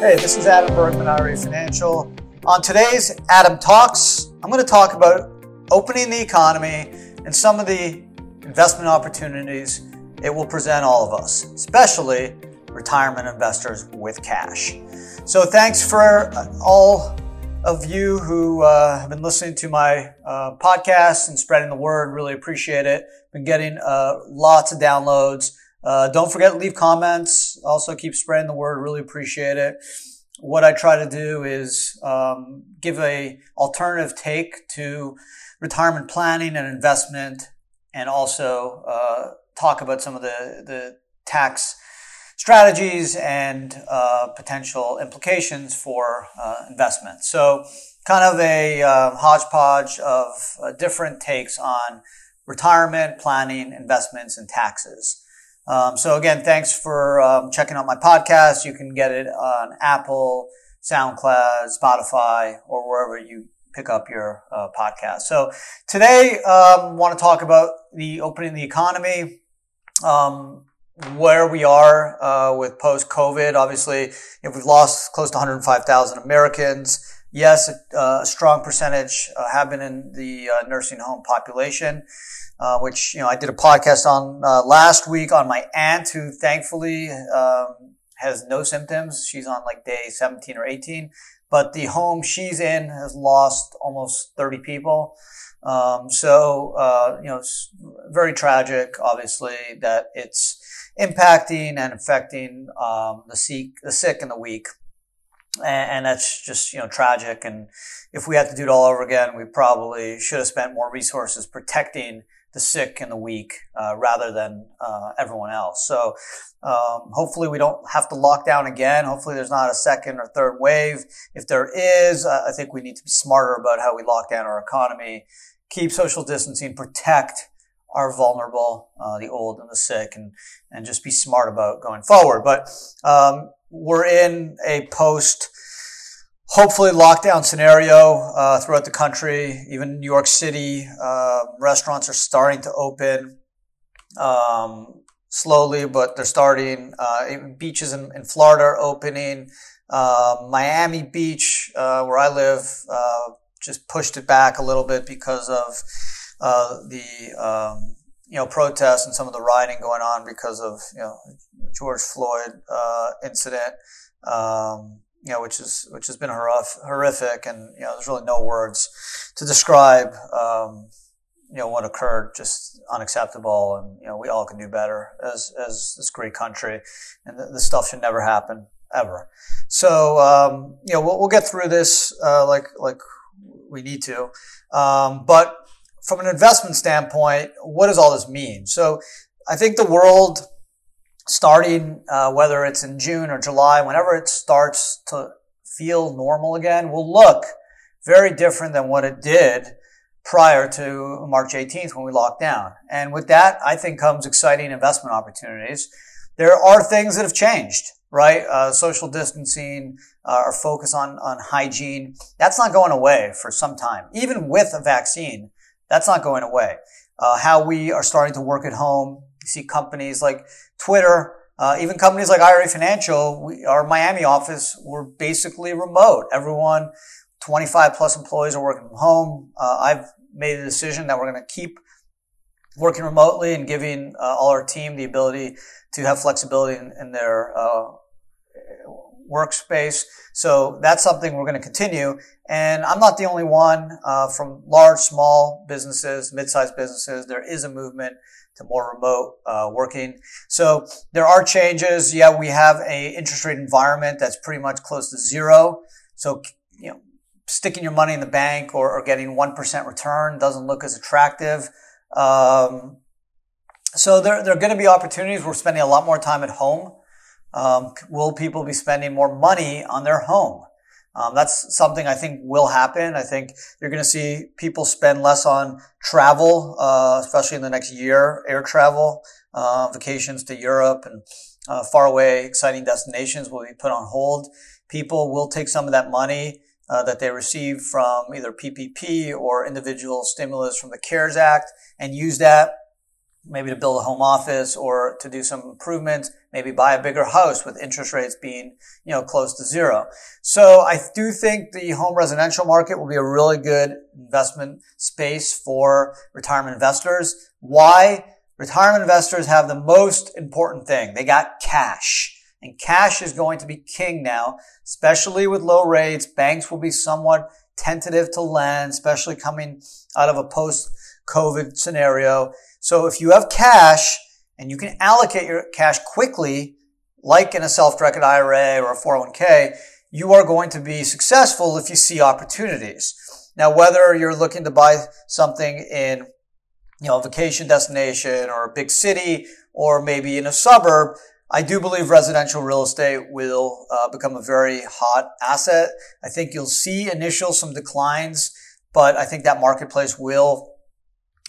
Hey, this is Adam Bergman, IRA Financial. On today's Adam Talks, I'm going to talk about opening the economy and some of the investment opportunities it will present all of us, especially retirement investors with cash. So, thanks for all of you who uh, have been listening to my uh, podcast and spreading the word. Really appreciate it. Been getting uh, lots of downloads. Uh, don't forget to leave comments. Also, keep spreading the word. Really appreciate it. What I try to do is um, give a alternative take to retirement planning and investment, and also uh, talk about some of the the tax strategies and uh, potential implications for uh, investment. So, kind of a uh, hodgepodge of uh, different takes on retirement planning, investments, and taxes. Um, so again, thanks for um, checking out my podcast. You can get it on Apple, SoundCloud, Spotify, or wherever you pick up your uh, podcast. So today, um, want to talk about the opening of the economy, um, where we are uh, with post COVID. Obviously, if we've lost close to 105,000 Americans. Yes, uh, a strong percentage uh, have been in the uh, nursing home population. Uh, which you know I did a podcast on uh, last week on my aunt who thankfully um, has no symptoms. She's on like day 17 or 18, but the home she's in has lost almost 30 people. Um, so uh, you know it's very tragic, obviously, that it's impacting and affecting um, the sick, the sick and the weak. And, and that's just you know tragic. And if we had to do it all over again, we probably should have spent more resources protecting the sick and the weak uh, rather than uh, everyone else. So um, hopefully we don't have to lock down again. Hopefully there's not a second or third wave. If there is, I think we need to be smarter about how we lock down our economy, keep social distancing, protect our vulnerable, uh, the old and the sick, and and just be smart about going forward. But um, we're in a post hopefully lockdown scenario uh, throughout the country. Even New York City, uh, restaurants are starting to open um, slowly, but they're starting. Uh, beaches in, in, Florida are opening. Uh, Miami Beach, uh, where I live, uh, just pushed it back a little bit because of the um, you know protests and some of the rioting going on because of you know George Floyd incident. Um, you know, which is which has been horrific, and you know, there's really no words to describe, um, you know, what occurred. Just unacceptable, and you know, we all can do better as as this great country, and this stuff should never happen ever. So, um, you know, we'll, we'll, get through this uh, like like we need to, um, but from an investment standpoint, what does all this mean? So, I think the world starting, uh, whether it's in June or July, whenever it starts to feel normal again, will look very different than what it did prior to March 18th when we locked down. And with that, I think comes exciting investment opportunities. There are things that have changed, right? Uh, social distancing, uh, our focus on, on hygiene. That's not going away for some time. Even with a vaccine, that's not going away. Uh, how we are starting to work at home, you see companies like Twitter, uh, even companies like IRA Financial, we, our Miami office, we're basically remote. Everyone, 25 plus employees are working from home. Uh, I've made a decision that we're going to keep working remotely and giving uh, all our team the ability to have flexibility in, in their uh, workspace. So that's something we're going to continue. And I'm not the only one uh, from large, small businesses, mid-sized businesses. There is a movement to more remote uh, working. So there are changes. Yeah, we have a interest rate environment that's pretty much close to zero. So you know, sticking your money in the bank or, or getting one percent return doesn't look as attractive. Um, so there, there are going to be opportunities. We're spending a lot more time at home. Um, will people be spending more money on their home? Um, that's something I think will happen. I think you're going to see people spend less on travel, uh, especially in the next year, air travel, uh, vacations to Europe and uh, far away, exciting destinations will be put on hold. People will take some of that money uh, that they receive from either PPP or individual stimulus from the CARES Act and use that maybe to build a home office or to do some improvements, maybe buy a bigger house with interest rates being, you know, close to zero. So I do think the home residential market will be a really good investment space for retirement investors. Why? Retirement investors have the most important thing. They got cash. And cash is going to be king now, especially with low rates. Banks will be somewhat tentative to lend, especially coming out of a post COVID scenario. So if you have cash and you can allocate your cash quickly, like in a self-directed IRA or a 401k, you are going to be successful if you see opportunities. Now, whether you're looking to buy something in, you know, a vacation destination or a big city or maybe in a suburb, I do believe residential real estate will uh, become a very hot asset. I think you'll see initial some declines, but I think that marketplace will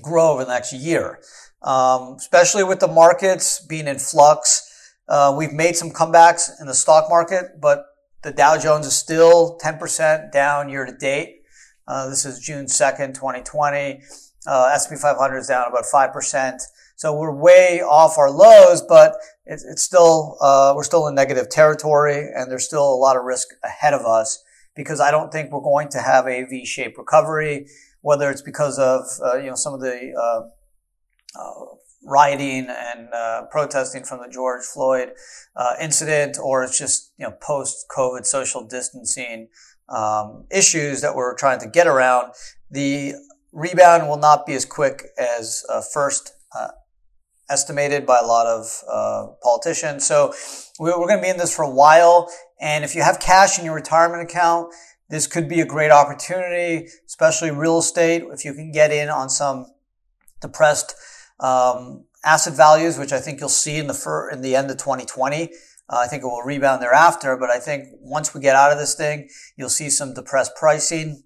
grow over the next year, um, especially with the markets being in flux. Uh, we've made some comebacks in the stock market, but the Dow Jones is still 10% down year to date. Uh, this is June 2nd, 2020. Uh, S&P 500 is down about 5%. So we're way off our lows, but it's, it's still, uh, we're still in negative territory and there's still a lot of risk ahead of us because I don't think we're going to have a V-shaped recovery, whether it's because of, uh, you know, some of the, uh, uh rioting and uh, protesting from the George Floyd uh, incident, or it's just, you know, post-COVID social distancing um, issues that we're trying to get around. The rebound will not be as quick as first estimated by a lot of uh, politicians. So we're going to be in this for a while. And if you have cash in your retirement account, this could be a great opportunity, especially real estate. If you can get in on some depressed um, asset values, which I think you'll see in the fir- in the end of 2020. Uh, I think it will rebound thereafter, but I think once we get out of this thing, you'll see some depressed pricing.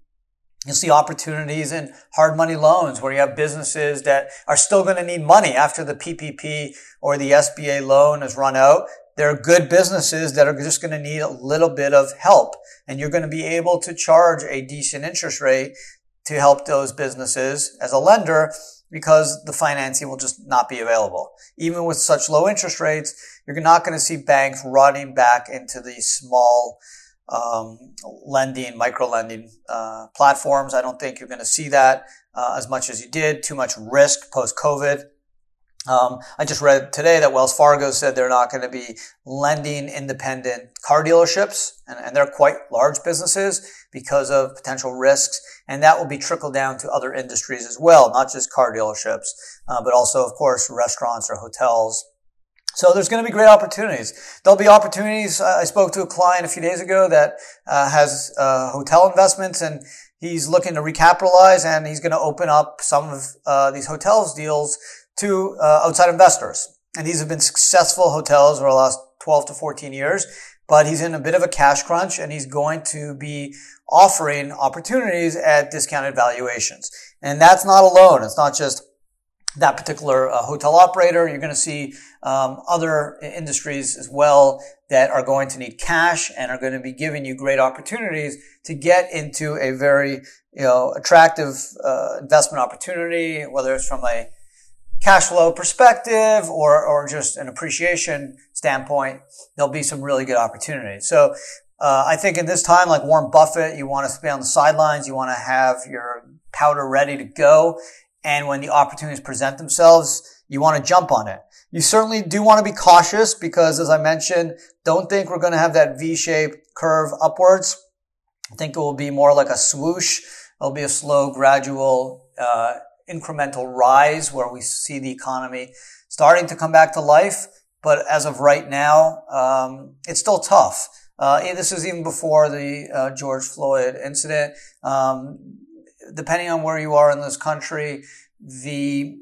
You'll see opportunities in hard money loans where you have businesses that are still going to need money after the PPP or the SBA loan has run out. There are good businesses that are just going to need a little bit of help and you're going to be able to charge a decent interest rate to help those businesses as a lender because the financing will just not be available. Even with such low interest rates, you're not going to see banks running back into the small um, lending, micro lending uh, platforms. I don't think you're going to see that uh, as much as you did. Too much risk post COVID. Um, I just read today that Wells Fargo said they're not going to be lending independent car dealerships, and, and, they're quite large businesses because of potential risks, and that will be trickled down to other industries as well, not just car dealerships, uh, but also, of course, restaurants or hotels so there's going to be great opportunities. There'll be opportunities. I spoke to a client a few days ago that uh, has uh, hotel investments and he's looking to recapitalize and he's going to open up some of uh, these hotels deals to uh, outside investors. And these have been successful hotels over the last 12 to 14 years, but he's in a bit of a cash crunch and he's going to be offering opportunities at discounted valuations. And that's not alone. It's not just that particular uh, hotel operator. You're going to see um, other industries as well that are going to need cash and are going to be giving you great opportunities to get into a very you know attractive uh, investment opportunity, whether it's from a cash flow perspective or or just an appreciation standpoint. There'll be some really good opportunities. So. Uh, I think in this time, like Warren Buffett, you want to stay on the sidelines. You want to have your powder ready to go. And when the opportunities present themselves, you want to jump on it. You certainly do want to be cautious because as I mentioned, don't think we're going to have that V-shaped curve upwards. I think it will be more like a swoosh. It'll be a slow, gradual, uh, incremental rise where we see the economy starting to come back to life. But as of right now, um, it's still tough. Uh, this is even before the uh, George Floyd incident. Um, depending on where you are in this country, the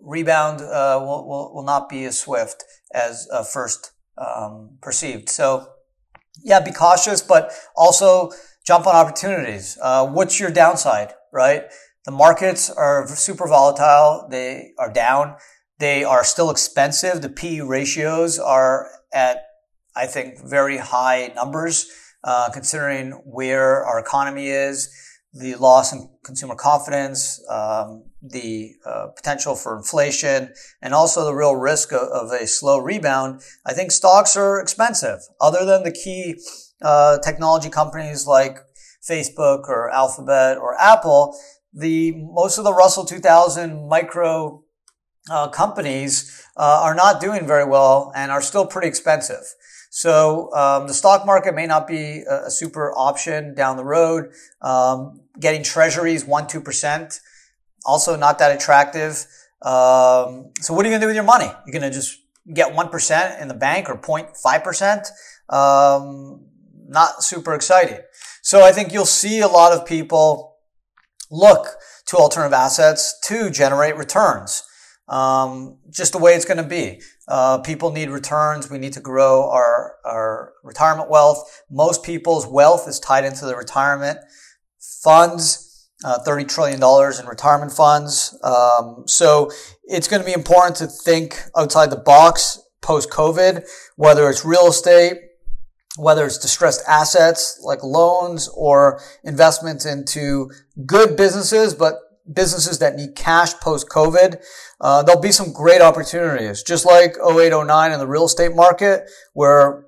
rebound uh, will, will, will, not be as swift as uh, first um, perceived. So, yeah, be cautious, but also jump on opportunities. Uh, what's your downside, right? The markets are super volatile. They are down. They are still expensive. The PE ratios are at, I think, very high numbers, uh, considering where our economy is the loss in consumer confidence, um, the uh, potential for inflation, and also the real risk of, of, a slow rebound, I think stocks are expensive. Other than the key uh, technology companies like Facebook or Alphabet or Apple, the most of the Russell 2000 micro uh, companies uh, are not doing very well and are still pretty expensive. So um, the stock market may not be a, a super option down the road. Um, getting treasuries one two percent also not that attractive. Um, so what are you going to do with your money? You're going to just get one percent in the bank or 0.5 percent. Um, not super exciting. So I think you'll see a lot of people look to alternative assets to generate returns. Um, just the way it's going to be. Uh, people need returns. We need to grow our, our retirement wealth. Most people's wealth is tied into the retirement funds, uh, $30 trillion in retirement funds. Um, so it's going to be important to think outside the box post COVID, whether it's real estate, whether it's distressed assets like loans or investments into good businesses, but businesses that need cash post COVID, uh, there'll be some great opportunities. Just like 08, 09 in the real estate market, where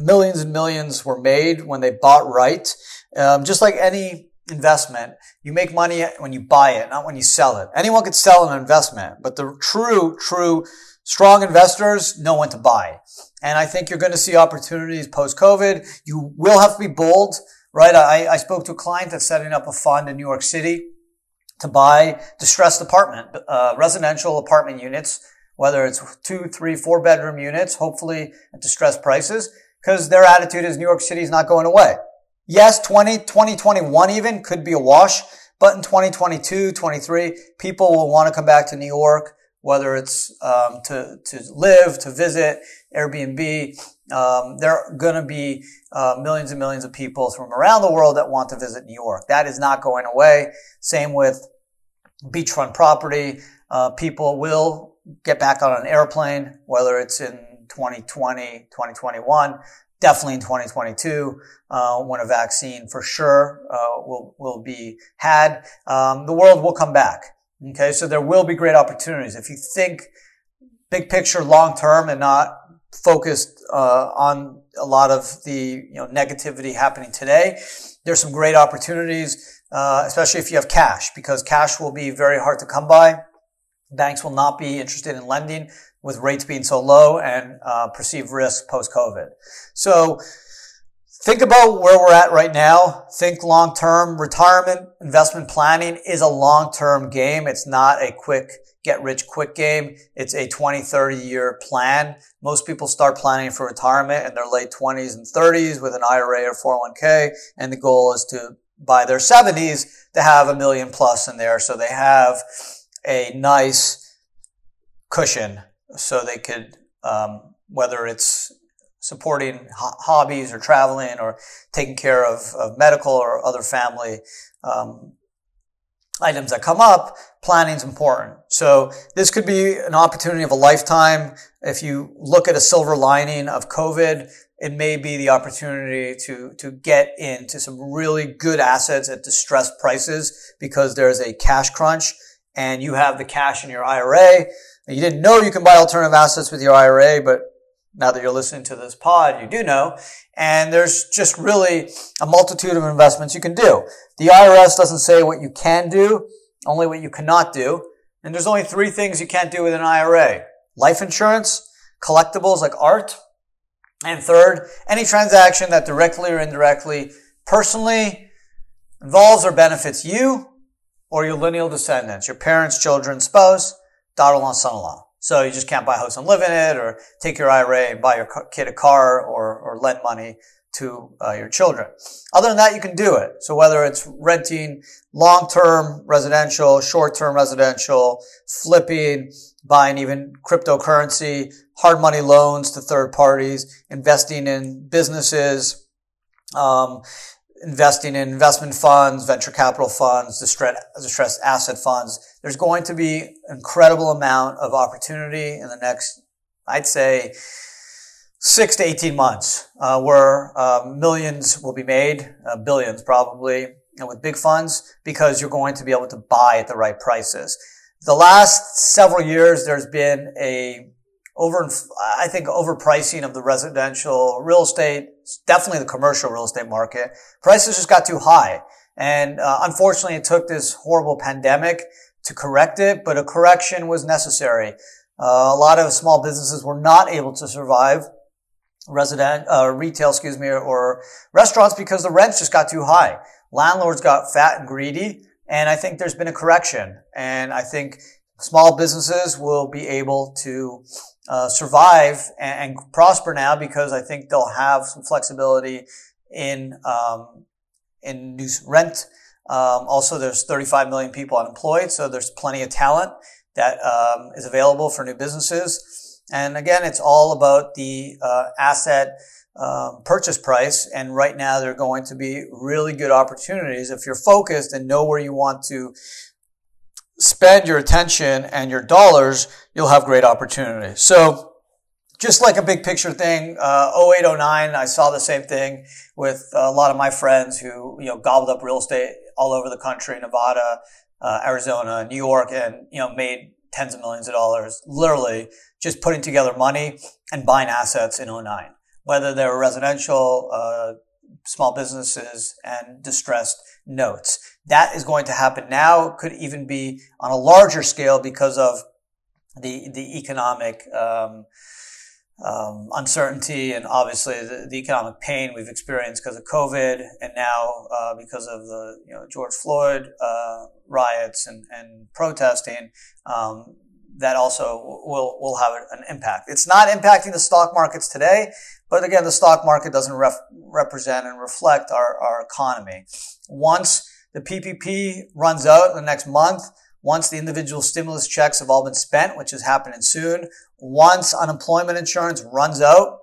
millions and millions were made when they bought right. Um, just like any investment, you make money when you buy it, not when you sell it. Anyone could sell an investment, but the true, true strong investors know when to buy. And I think you're going to see opportunities post COVID. You will have to be bold, right? I, I spoke to a client that's setting up a fund in New York City to buy distressed apartment, uh, residential apartment units, whether it's two, three, four bedroom units, hopefully at distressed prices, because their attitude is New York City is not going away. Yes, 20, 2021 even could be a wash, but in 2022, 23, people will want to come back to New York, whether it's um, to, to live, to visit, Airbnb. Um, there are going to be uh, millions and millions of people from around the world that want to visit New York. That is not going away. Same with beachfront property. Uh, people will get back on an airplane, whether it's in 2020, 2021, definitely in 2022, uh, when a vaccine for sure uh, will will be had. Um, the world will come back. Okay, so there will be great opportunities if you think big picture, long term, and not focused uh, on a lot of the you know negativity happening today. There's some great opportunities uh, especially if you have cash, because cash will be very hard to come by. Banks will not be interested in lending with rates being so low and uh, perceived risk post-COVID. So think about where we're at right now. Think long-term. Retirement investment planning is a long-term game. It's not a quick get rich quick game. It's a 20, 30 year plan. Most people start planning for retirement in their late 20s and 30s with an IRA or 401k. And the goal is to by their 70s to have a million plus in there. So they have a nice cushion so they could, um, whether it's supporting ho- hobbies or traveling or taking care of, of medical or other family um, items that come up, planning is important. So this could be an opportunity of a lifetime. If you look at a silver lining of COVID, it may be the opportunity to, to get into some really good assets at distressed prices because there's a cash crunch and you have the cash in your IRA. You didn't know you can buy alternative assets with your IRA, but now that you're listening to this pod, you do know. And there's just really a multitude of investments you can do. The IRS doesn't say what you can do, only what you cannot do. And there's only three things you can't do with an IRA. Life insurance, collectibles like art, and third, any transaction that directly or indirectly, personally involves or benefits you or your lineal descendants, your parents, children, spouse, daughter-in-law, son-in-law. So you just can't buy a house and live in it or take your IRA and buy your kid a car or, or lend money to uh, your children. Other than that, you can do it. So whether it's renting long-term residential, short-term residential, flipping, buying even cryptocurrency, hard money loans to third parties, investing in businesses, um, investing in investment funds, venture capital funds, distressed, asset funds. There's going to be incredible amount of opportunity in the next, I'd say, six to 18 months, uh, where uh, millions will be made, uh, billions probably, and with big funds because you're going to be able to buy at the right prices. The last several years, there's been a over, I think overpricing of the residential real estate, definitely the commercial real estate market. Prices just got too high. And uh, unfortunately, it took this horrible pandemic to correct it, but a correction was necessary. Uh, a lot of small businesses were not able to survive resident, uh, retail, excuse me, or restaurants because the rents just got too high. Landlords got fat and greedy. And I think there's been a correction. And I think small businesses will be able to uh, survive and, and, prosper now because I think they'll have some flexibility in um, in new rent. Um, also, there's 35 million people unemployed, so there's plenty of talent that um, is available for new businesses. And again, it's all about the uh, asset uh, purchase price. And right now, there are going to be really good opportunities if you're focused and know where you want to spend your attention and your dollars. You'll have great opportunities. So just like a big picture thing, uh, 08, 09, I saw the same thing with a lot of my friends who, you know, gobbled up real estate all over the country, Nevada, uh, Arizona, New York, and, you know, made tens of millions of dollars, literally just putting together money and buying assets in 09, whether they were residential, uh, small businesses and distressed notes. That is going to happen now, could even be on a larger scale because of the, the economic, um, um, uncertainty and obviously the, the, economic pain we've experienced because of COVID and now uh, because of the you know George Floyd uh, riots and, and protesting. Um, that also will will have an impact. It's not impacting the stock markets today, but again, the stock market doesn't ref- represent and reflect our, our economy. Once the PPP runs out in the next month, once the individual stimulus checks have all been spent, which is happening soon, once unemployment insurance runs out,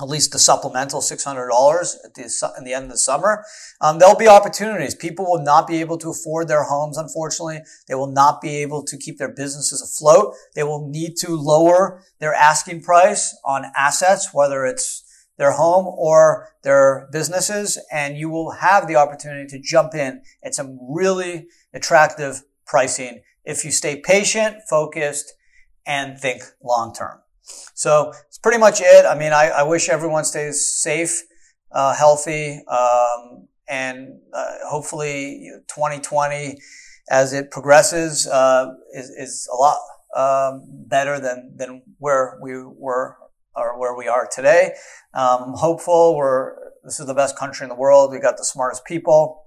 at least the supplemental $600 at the, the end of the summer, um, there'll be opportunities. People will not be able to afford their homes, unfortunately. They will not be able to keep their businesses afloat. They will need to lower their asking price on assets, whether it's their home or their businesses, and you will have the opportunity to jump in at some really attractive pricing if you stay patient, focused, and think long term. So it's pretty much it. I mean, I, I wish everyone stays safe, uh, healthy, um, and uh, hopefully 2020, as it progresses, uh, is, is a lot um, better than than where we were or where we are today. Um, hopeful. We're this is the best country in the world. We got the smartest people,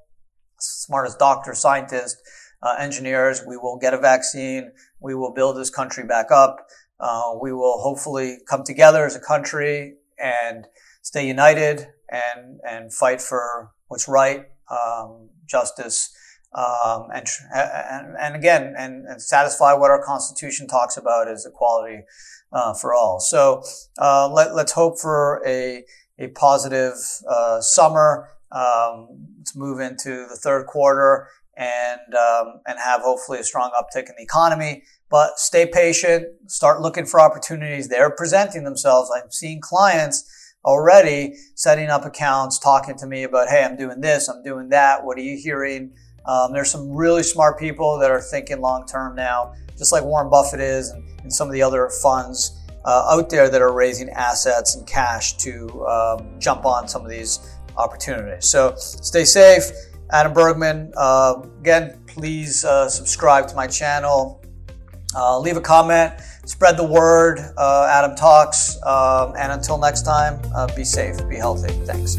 smartest doctors, scientists uh, engineers. We will get a vaccine. We will build this country back up. Uh, we will hopefully come together as a country and stay united and and fight for what's right, um, justice, um, and, and, and again and, and, satisfy what our Constitution talks about as equality uh, for all. So uh, let, let's hope for a a positive uh, summer. Um, let's move into the third quarter and um, and have hopefully a strong uptick in the economy. But stay patient. Start looking for opportunities. They're presenting themselves. I'm seeing clients already setting up accounts, talking to me about, hey, I'm doing this, I'm doing that. What are you hearing? Um, there's some really smart people that are thinking long term now, just like Warren Buffett is, and, and some of the other funds uh, out there that are raising assets and cash to um, jump on some of these opportunities. So stay safe Adam Bergman. Uh, again, please uh, subscribe to my channel. Uh, leave a comment, spread the word. Uh, Adam Talks. Um, and until next time, uh, be safe, be healthy. Thanks.